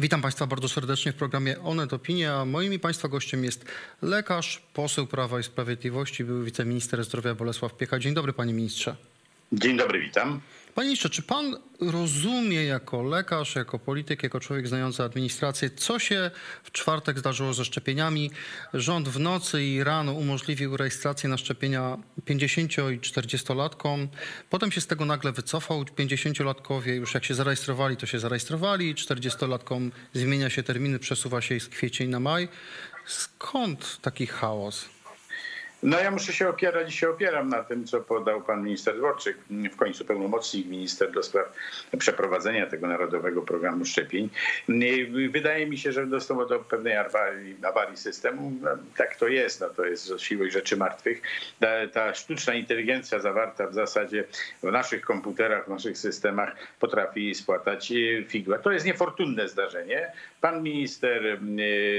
Witam Państwa bardzo serdecznie w programie Onet Opinia. A moim i Państwa gościem jest lekarz, poseł Prawa i Sprawiedliwości, były wiceminister zdrowia Bolesław Piecha. Dzień dobry Panie Ministrze. Dzień dobry, witam. Panie ministrze, czy pan rozumie jako lekarz, jako polityk, jako człowiek znający administrację, co się w czwartek zdarzyło ze szczepieniami? Rząd w nocy i rano umożliwił rejestrację na szczepienia 50 i 40-latkom. Potem się z tego nagle wycofał. 50-latkowie już jak się zarejestrowali, to się zarejestrowali. 40-latkom zmienia się terminy, przesuwa się z kwiecień na maj. Skąd taki chaos? No ja muszę się opierać i się opieram na tym, co podał pan minister Dworczyk, w końcu pełnomocnik minister do spraw przeprowadzenia tego narodowego programu szczepień. Wydaje mi się, że doszło do pewnej awarii, awarii systemu. No, tak to jest, no to jest siłą rzeczy martwych. Ta, ta sztuczna inteligencja zawarta w zasadzie w naszych komputerach, w naszych systemach potrafi spłatać e, figła. To jest niefortunne zdarzenie. Pan minister e,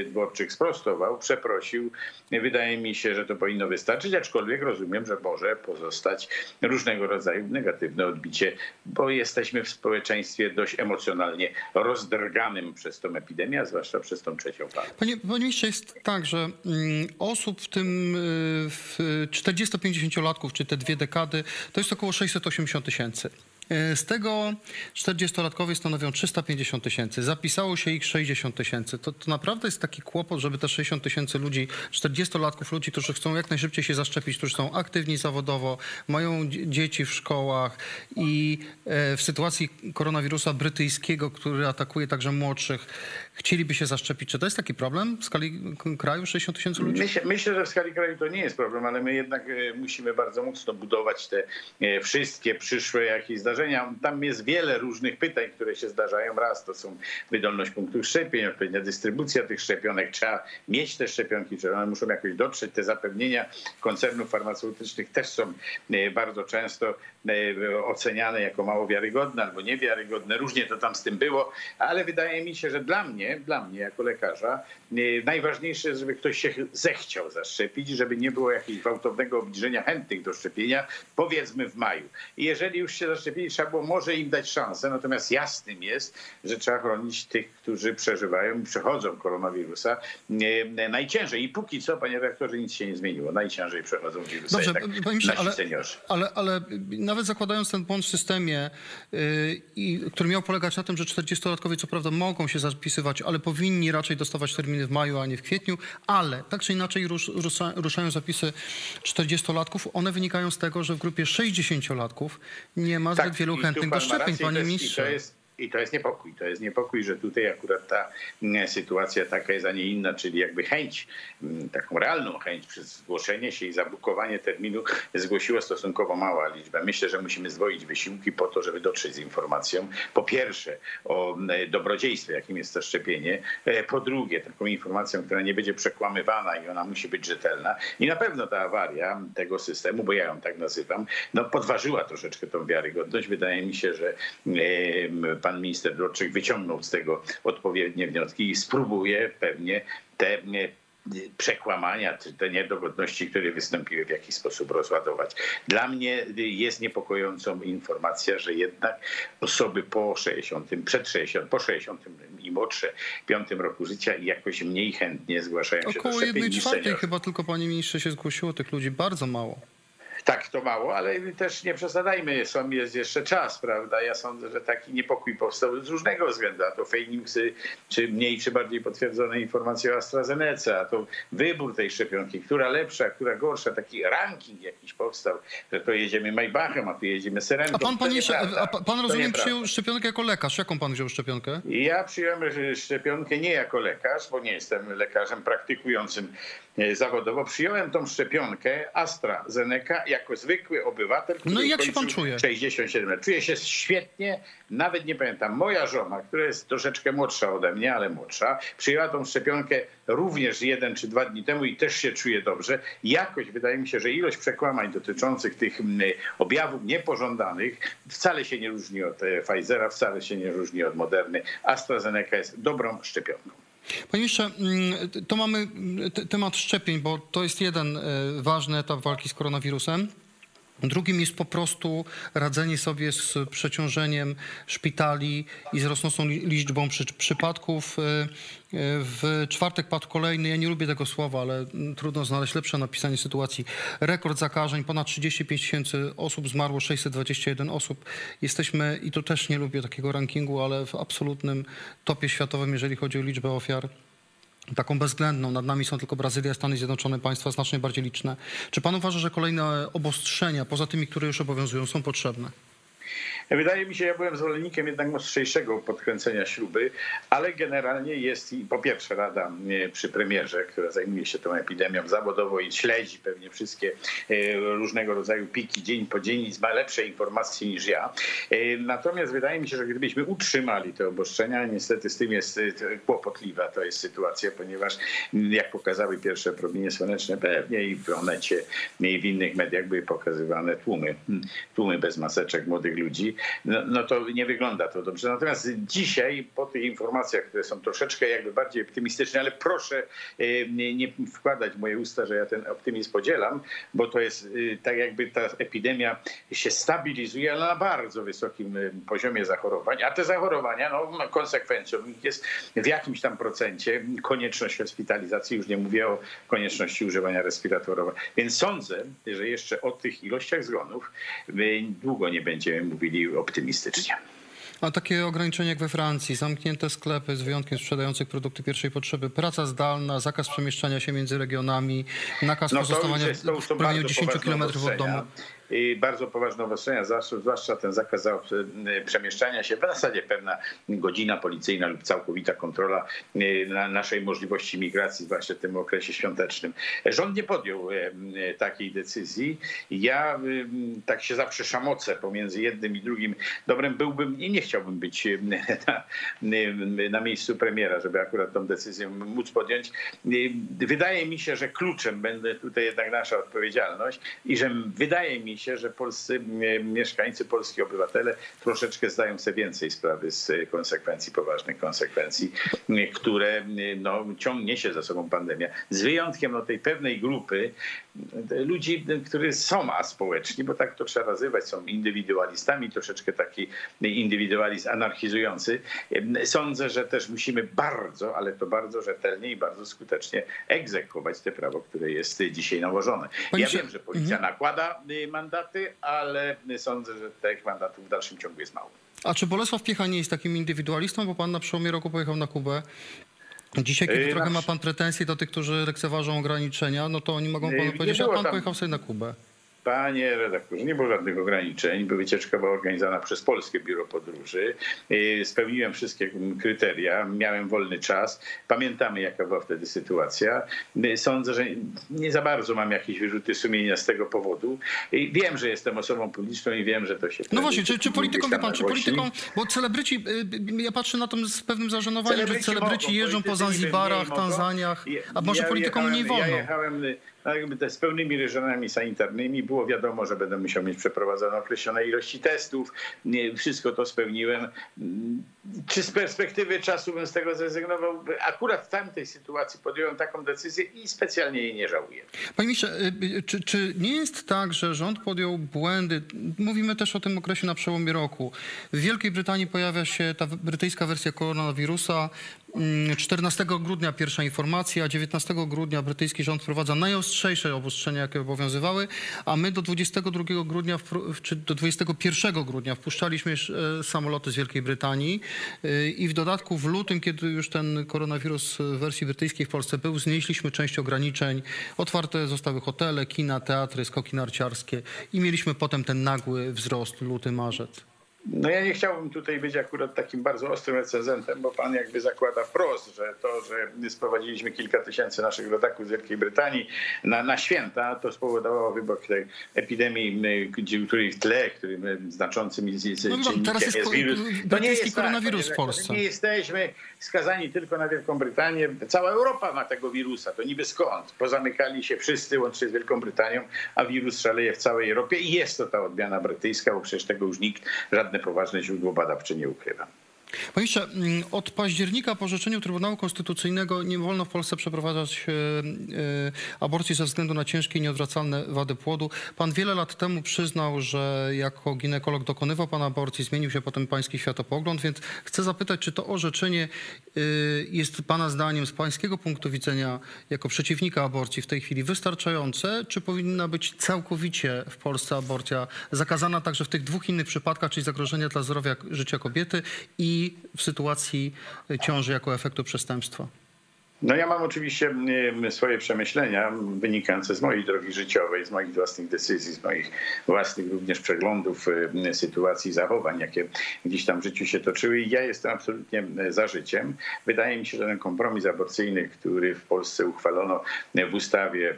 Dworczyk sprostował, przeprosił. Wydaje mi się, że to powinno wystarczyć, aczkolwiek rozumiem, że może pozostać różnego rodzaju negatywne odbicie, bo jesteśmy w społeczeństwie dość emocjonalnie rozdrganym przez tą epidemię, a zwłaszcza przez tą trzecią falę. Panie, panie ministrze, jest tak, że mm, osób w tym y, 40-50-latków, czy te dwie dekady, to jest około 680 tysięcy. Y, Z tego 40-latkowie stanowią 350 tysięcy. Zapisało się ich 60 tysięcy. To, to naprawdę jest taki kłopot, żeby te 60 tysięcy ludzi, 40-latków, ludzi, którzy chcą jak najszybciej się zaszczepić, którzy są aktywni zawodowo, mają dzie- dzieci w szkołach i e, w sytuacji koronawirusa brytyjskiego, który atakuje także młodszych, chcieliby się zaszczepić. Czy to jest taki problem w skali kraju 60 tysięcy ludzi? Myślę, myślę, że w skali kraju to nie jest problem, ale my jednak e, musimy bardzo mocno budować te e, wszystkie przyszłe jakieś zdarzenia. Tam jest wiele różnych pytań, które się zdarzają. Raz to są wydolność punktów szczepień, odpowiednia dystrybucja tych szczepionek. Trzeba mieć te szczepionki, czy one muszą jakoś dotrzeć. Te zapewnienia koncernów farmaceutycznych też są e, bardzo często oceniane jako mało wiarygodne albo niewiarygodne. Różnie to tam z tym było, ale wydaje mi się, że dla mnie, dla mnie jako lekarza, e, najważniejsze jest, żeby ktoś się zechciał zaszczepić, żeby nie było jakiegoś gwałtownego obniżenia chętnych do szczepienia, powiedzmy w maju. I jeżeli już się zaszczepili, trzeba było może im dać szansę, natomiast jasnym jest, że trzeba chronić tych, którzy przeżywają i przechodzą koronawirusa e, najciężej. I póki co, panie rektorze, nic się nie zmieniło. Najciężej przechodzą wirusa Dobrze, jednak panie nasi ale, seniorzy. ale, ale nawet zakładając ten błąd w systemie, yy, który miał polegać na tym, że 40-latkowie co prawda mogą się zapisywać, ale powinni raczej dostawać terminy w maju, a nie w kwietniu, ale tak czy inaczej rusz, rusza, ruszają zapisy 40-latków. One wynikają z tego, że w grupie 60-latków nie ma zbyt wielu Tak, i tu chętnych do szczepień, panie ministrze. I to jest, niepokój. To jest niepokój, że tutaj akurat ta mm, sytuacja taka jest, a nie inna, czyli jakby chęć, mm, taką realną chęć przez zgłoszenie się i zabukowanie terminu zgłosiła stosunkowo mała liczba. Myślę, że musimy zdwoić wysiłki po to, żeby dotrzeć z informacją. Po pierwsze o mm, dobrodziejstwie, jakim jest to szczepienie. E, Po drugie, taką informacją, która nie będzie przekłamywana i ona musi być rzetelna. I na pewno ta awaria tego systemu, bo ja ją tak nazywam, no podważyła troszeczkę tą wiarygodność. Wydaje mi się, że e, pan minister Dworczyk wyciągnął z tego odpowiednie wnioski i spróbuje pewnie te e, przekłamania, czy te niedogodności, które wystąpiły w jakiś sposób rozładować. Dla mnie jest niepokojącą informacja, że jednak osoby po 60, przed 60, po 60 i młodsze, piątym roku życia jakoś mniej chętnie zgłaszają się do Około szczepień jednej niż czwartej seniorzy. chyba tylko, panie ministrze, się zgłosiło tych ludzi. Bardzo mało. Tak, to mało, ale też nie przesadzajmy, są, jest jeszcze czas, prawda? Ja sądzę, że taki niepokój powstał z różnego względu, a to fake newsy, czy mniej, czy bardziej potwierdzone informacje o AstraZeneca, a to wybór tej szczepionki, która lepsza, która gorsza, taki ranking jakiś powstał, że to jedziemy Maybachem, a tu jedziemy Serenką. A pan, panie a pa- pan rozumiem przyjął szczepionkę jako lekarz. Jaką pan wziął szczepionkę? Ja przyjąłem szczepionkę nie jako lekarz, bo nie jestem lekarzem praktykującym zawodowo. Przyjąłem tą szczepionkę AstraZeneca jako zwykły obywatel. który No i jak się pan czuje? 67 lat. Czuję się świetnie, nawet nie pamiętam. Moja żona, która jest troszeczkę młodsza ode mnie, ale młodsza, przyjęła tą szczepionkę również jeden czy dwa dni temu i też się czuje dobrze. Jakoś wydaje mi się, że ilość przekłamań dotyczących tych objawów niepożądanych wcale się nie różni od e, Pfizera, wcale się nie różni od Moderny. AstraZeneca jest dobrą szczepionką. Panie ministrze, mm, to mamy mm, te- temat szczepień, bo to jest jeden e, ważny etap walki z koronawirusem. Drugim jest po prostu radzenie sobie z przeciążeniem szpitali i z rosnącą li- liczbą przy, przypadków. Y, y, W czwartek padł kolejny, ja nie lubię tego słowa, ale mm, trudno znaleźć lepsze napisanie sytuacji. Rekord zakażeń, ponad 35 tysięcy osób, zmarło 621 osób. Jesteśmy, i tu też nie lubię takiego rankingu, ale w absolutnym topie światowym, jeżeli chodzi o liczbę ofiar taką bezwzględną. Nad nami są tylko Brazylia, Stany Zjednoczone, państwa znacznie bardziej liczne. Czy pan uważa, że kolejne obostrzenia, poza tymi, które już obowiązują, są potrzebne? Wydaje mi się, ja byłem zwolennikiem jednak ostrzejszego podkręcenia śruby, ale generalnie jest i po pierwsze Rada e, przy premierze, która zajmuje się tą epidemią zawodowo i śledzi pewnie wszystkie e, różnego rodzaju piki dzień po dzień i ma lepsze informacje niż ja. E, Natomiast wydaje mi się, że gdybyśmy utrzymali te obostrzenia, niestety z tym jest kłopotliwa to jest sytuacja, ponieważ jak pokazały pierwsze promienie słoneczne, pewnie i w Onecie, i w innych mediach były pokazywane tłumy, tłumy bez maseczek młodych ludzi no, no to nie wygląda to dobrze. Natomiast dzisiaj po tych informacjach, które są troszeczkę jakby bardziej optymistyczne, ale proszę e, nie, wkładać w moje usta, że ja ten optymizm podzielam, bo to jest e, tak jakby ta epidemia się stabilizuje, ale na bardzo wysokim e, poziomie zachorowań, a te zachorowania, no no, konsekwencją jest w jakimś tam procencie konieczność hospitalizacji, już nie mówię o konieczności używania respiratorów. Więc sądzę, że jeszcze o tych ilościach zgonów długo nie będziemy mówili optymistycznie. A takie ograniczenia jak we Francji, zamknięte sklepy z wyjątkiem sprzedających produkty pierwszej potrzeby, praca zdalna, zakaz przemieszczania się między regionami, nakaz No pozostawania jest, w promieniu bardzo 10 poważne km od domu. I bardzo poważne obostrzenia, zwłaszcza, ten zakaz za- e, przemieszczania się, w zasadzie pewna godzina policyjna lub całkowita kontrola e, na naszej możliwości migracji, zwłaszcza w tym okresie świątecznym. Rząd nie podjął e, takiej decyzji. Ja tak się zawsze szamocę pomiędzy jednym i drugim dobrem byłbym i nie chciałbym być na, na miejscu premiera, żeby akurat tą decyzję móc podjąć. Wydaje mi się, że kluczem będzie tutaj jednak nasza odpowiedzialność i że wydaje mi się, że polscy mieszkańcy, polscy obywatele troszeczkę zdają sobie więcej sprawy z e, konsekwencji, poważnych konsekwencji, e, które e, no, ciągnie się za sobą pandemia. Z wyjątkiem no, tej pewnej grupy ludzi, którzy są aspołeczni, bo tak to trzeba nazywać, są indywidualistami, troszeczkę taki indywidualizm anarchizujący. Sądzę, że też musimy bardzo, ale to bardzo rzetelnie i bardzo skutecznie egzekwować te prawo, które jest dzisiaj nałożone. Ja wiem, że policja nakłada y, mandaty, ale sądzę, że tych mandatów w dalszym ciągu jest mało. A czy Bolesław Piecha nie jest takim indywidualistą, bo pan na przełomie roku pojechał na Kubę? Dzisiaj, kiedy Yy, trochę ma pan pretensje do tych, którzy lekceważą ograniczenia, no to oni mogą Yy, panu powiedzieć, było pan tam- pojechał sobie na Kubę. Panie redaktorze, nie było żadnych ograniczeń. Wycieczka była organizowana przez Polskie Biuro Podróży. Spełniłem wszystkie kryteria, miałem wolny czas. Pamiętamy, jaka była wtedy sytuacja. Sądzę, że nie za bardzo mam jakieś wyrzuty sumienia z tego powodu. Wiem, że jestem osobą publiczną i wiem, że to się... No właśnie, czy, czy polityką, wie pan, czy polityką, bo celebryci, y, y, ja patrzę na to z pewnym zażenowaniem, że Celebryci celebryci mogą, jeżdżą po Zanzibarach. Tanzaniach, a może ja politykom jechałem- mniej wolno? Ja jechałem no, jakby te z pełnymi reżimami sanitarnymi. Było wiadomo, że będę musiał mieć przeprowadzone określone ilości testów. Nie, Wszystko to spełniłem. Czy z perspektywy czasu bym z tego zrezygnował? Akurat w tamtej sytuacji podjąłem taką decyzję i specjalnie jej nie żałuję. Panie ministrze, y, y, czy, czy nie jest tak, że rząd podjął błędy? Mówimy też o tym okresie na przełomie roku. W Wielkiej Brytanii pojawia się ta brytyjska wersja koronawirusa. Mm, 14 grudnia pierwsza informacja, 19 grudnia brytyjski rząd wprowadza najostrzejsze obostrzenia, jakie obowiązywały, a my do 22 grudnia, czy do 21 grudnia wpuszczaliśmy e, samoloty z Wielkiej Brytanii y, i w dodatku w lutym, kiedy już ten koronawirus w wersji brytyjskiej w Polsce był, znieśliśmy część ograniczeń. Otwarte zostały hotele, kina, teatry, skoki narciarskie i mieliśmy potem ten nagły wzrost luty, marzec. No ja nie chciałbym tutaj być akurat takim bardzo ostrym recenzentem, bo pan jakby zakłada wprost, że to, że sprowadziliśmy kilka tysięcy naszych rodaków z Wielkiej Brytanii na, na święta, to spowodowało wybuch tej epidemii, y, której w tle, którym y, znaczącym z- z- No czynnikiem teraz jest ko- wirus. To nie jest koronawirus tak, w Polsce. Nie jesteśmy skazani tylko na Wielką Brytanię. Cała Europa ma tego wirusa, to niby skąd? Pozamykali się wszyscy, łącznie z Wielką Brytanią, a wirus szaleje w całej Europie i jest to ta odmiana brytyjska, bo przecież tego już nikt, żadne poważne źródło badawcze nie ukrywa. Panie ministrze, mm, od października po orzeczeniu Trybunału Konstytucyjnego nie wolno w Polsce przeprowadzać e, e, aborcji ze względu na ciężkie i nieodwracalne wady płodu. Pan wiele lat temu przyznał, że jako ginekolog dokonywał pan aborcji, zmienił się potem pański światopogląd, więc chcę zapytać, czy to orzeczenie e, jest pana zdaniem z pańskiego punktu widzenia jako przeciwnika aborcji w tej chwili wystarczające, czy powinna być całkowicie w Polsce aborcja zakazana także w tych dwóch innych przypadkach, czyli zagrożenia dla zdrowia życia kobiety i w sytuacji ciąży jako efektu przestępstwa? No ja mam oczywiście swoje przemyślenia wynikające z mojej drogi życiowej, z moich własnych decyzji, z moich własnych również przeglądów sytuacji, zachowań, jakie gdzieś tam w życiu się toczyły i ja jestem absolutnie za życiem. Wydaje mi się, że ten kompromis aborcyjny, który w Polsce uchwalono w ustawie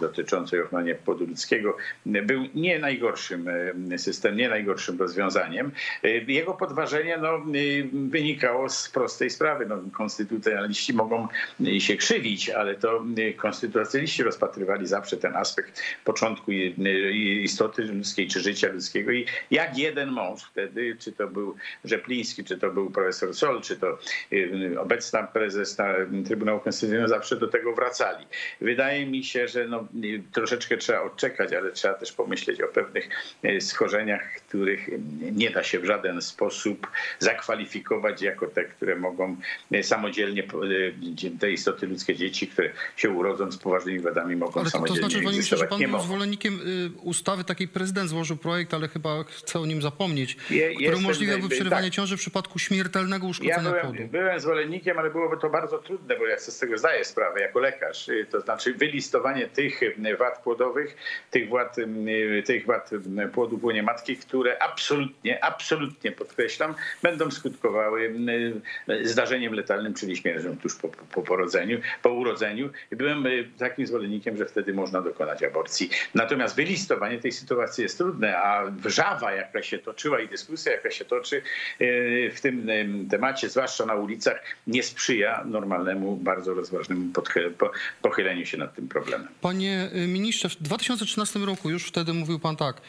dotyczącej ochrony płodu ludzkiego, był nie najgorszym systemem, nie najgorszym rozwiązaniem. Jego podważenie no, wynikało z prostej sprawy. No, konstytucjonaliści mogą się krzywić, ale to konstytucjonaliści rozpatrywali zawsze ten aspekt początku istoty ludzkiej czy życia ludzkiego i jak jeden mąż wtedy, czy to był Rzepliński, czy to był profesor Sol, czy to y, obecna prezes Trybunału Konstytucyjnego zawsze do tego wracali. Wydaje mi się, że no, troszeczkę trzeba odczekać, ale trzeba też pomyśleć o pewnych y, schorzeniach, których nie da się w żaden sposób zakwalifikować jako te, które mogą y, samodzielnie tej istoty ludzkie dzieci, które się urodzą z poważnymi wadami, mogą ale to, to samodzielnie znaczy, panie ministrze, że pan był zwolennikiem y, ustawy, takiej prezydent złożył projekt, ale chyba chce o nim zapomnieć, Je- który umożliwiałby przerywanie tak. ciąży w przypadku śmiertelnego Ja uszkodzenia płodu. byłem, byłem zwolennikiem, ale byłoby to bardzo trudne, bo ja sobie z tego zdaję sprawę jako lekarz. Y, To znaczy wylistowanie tych y, wad płodowych, tych wad, tych wad płodu w łonie matki, które absolutnie, absolutnie podkreślam, będą skutkowały zdarzeniem letalnym, czyli śmiercią tuż po, po porodzeniu, po urodzeniu. I byłem y, takim zwolennikiem, że wtedy można dokonać aborcji. Natomiast wylistowanie tej sytuacji jest trudne, a wrzawa, jaka się toczyła i dyskusja, jaka się toczy y, w tym y, temacie, zwłaszcza na ulicach, nie sprzyja normalnemu, bardzo rozważnemu pochyleniu się nad tym problemem. Panie ministrze, w 2013 roku już wtedy mówił pan tak.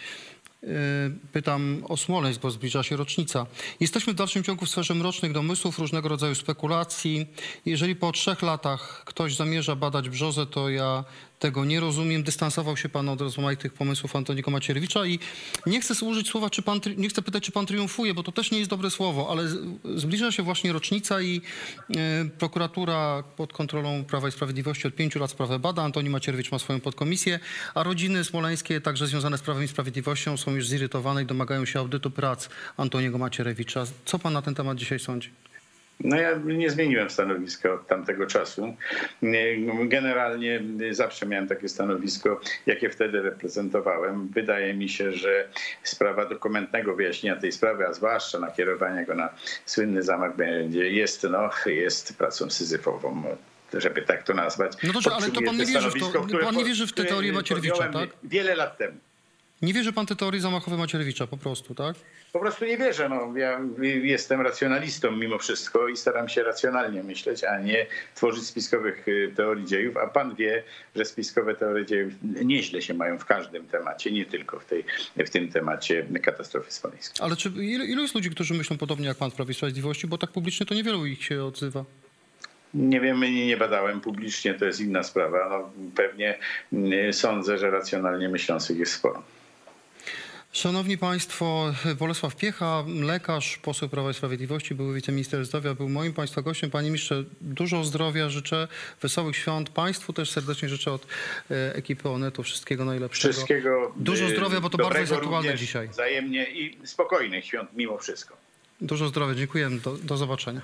Y, Pytam o Smoleńsk, bo zbliża się rocznica. Jesteśmy w dalszym ciągu w sferze mrocznych domysłów, różnego rodzaju spekulacji. Jeżeli po trzech latach ktoś zamierza badać brzozę, to ja tego nie rozumiem. Dystansował się pan od rozmaitych pomysłów Antoniego Macierewicza i nie chcę użyć słowa, czy pan, nie chcę pytać, czy pan triumfuje, bo to też nie jest dobre słowo, ale zbliża się właśnie rocznica i e, prokuratura pod kontrolą Prawa i Sprawiedliwości od pięciu lat sprawę bada. Antoni Macierewicz ma swoją podkomisję, a rodziny smoleńskie, także związane z Prawem i Sprawiedliwością, są już zirytowane i domagają się audytu prac Antoniego Macierewicza. Co pan na ten temat dzisiaj sądzi? No ja nie zmieniłem stanowiska od tamtego czasu. Generalnie zawsze miałem takie stanowisko, jakie wtedy reprezentowałem. Wydaje mi się, że sprawa dokumentnego wyjaśnienia tej sprawy, a zwłaszcza nakierowania go na słynny zamach będzie, jest, no, jest pracą syzyfową. Żeby tak to nazwać. No dobrze, ale to pan nie wierzy w to- pan nie wierzy w te które teorie Macierewicza, tak? Wiele lat temu. Nie wierzy pan te teorie zamachowe Macierewicza po prostu, tak? Po prostu nie wierzę. No, ja jestem racjonalistą mimo wszystko i staram się racjonalnie myśleć, a nie tworzyć spiskowych y, teorii dziejów. A pan wie, że spiskowe teorie dziejów nieźle się mają w każdym temacie, nie tylko w, tej, w tym temacie katastrofy smoleńskiej. Ale czy ilu, ilu jest ludzi, którzy myślą podobnie jak pan w Prawie Sprawiedliwości? Bo tak publicznie to niewielu ich się odzywa. Nie wiem, nie, nie badałem publicznie, to jest inna sprawa. No, pewnie y, sądzę, że racjonalnie myślących jest sporo. Szanowni Państwo, Bolesław Piecha, lekarz, poseł Prawa i Sprawiedliwości, były wiceminister zdrowia, był moim Państwa gościem. Panie ministrze, dużo zdrowia życzę, wesołych świąt. Państwu też serdecznie życzę od e, ekipy Onetu wszystkiego najlepszego. Wszystkiego Dużo y, zdrowia, bo to bardzo jest aktualne dzisiaj. Wzajemnie i spokojnych świąt mimo wszystko. Dużo zdrowia, dziękuję, do, do zobaczenia.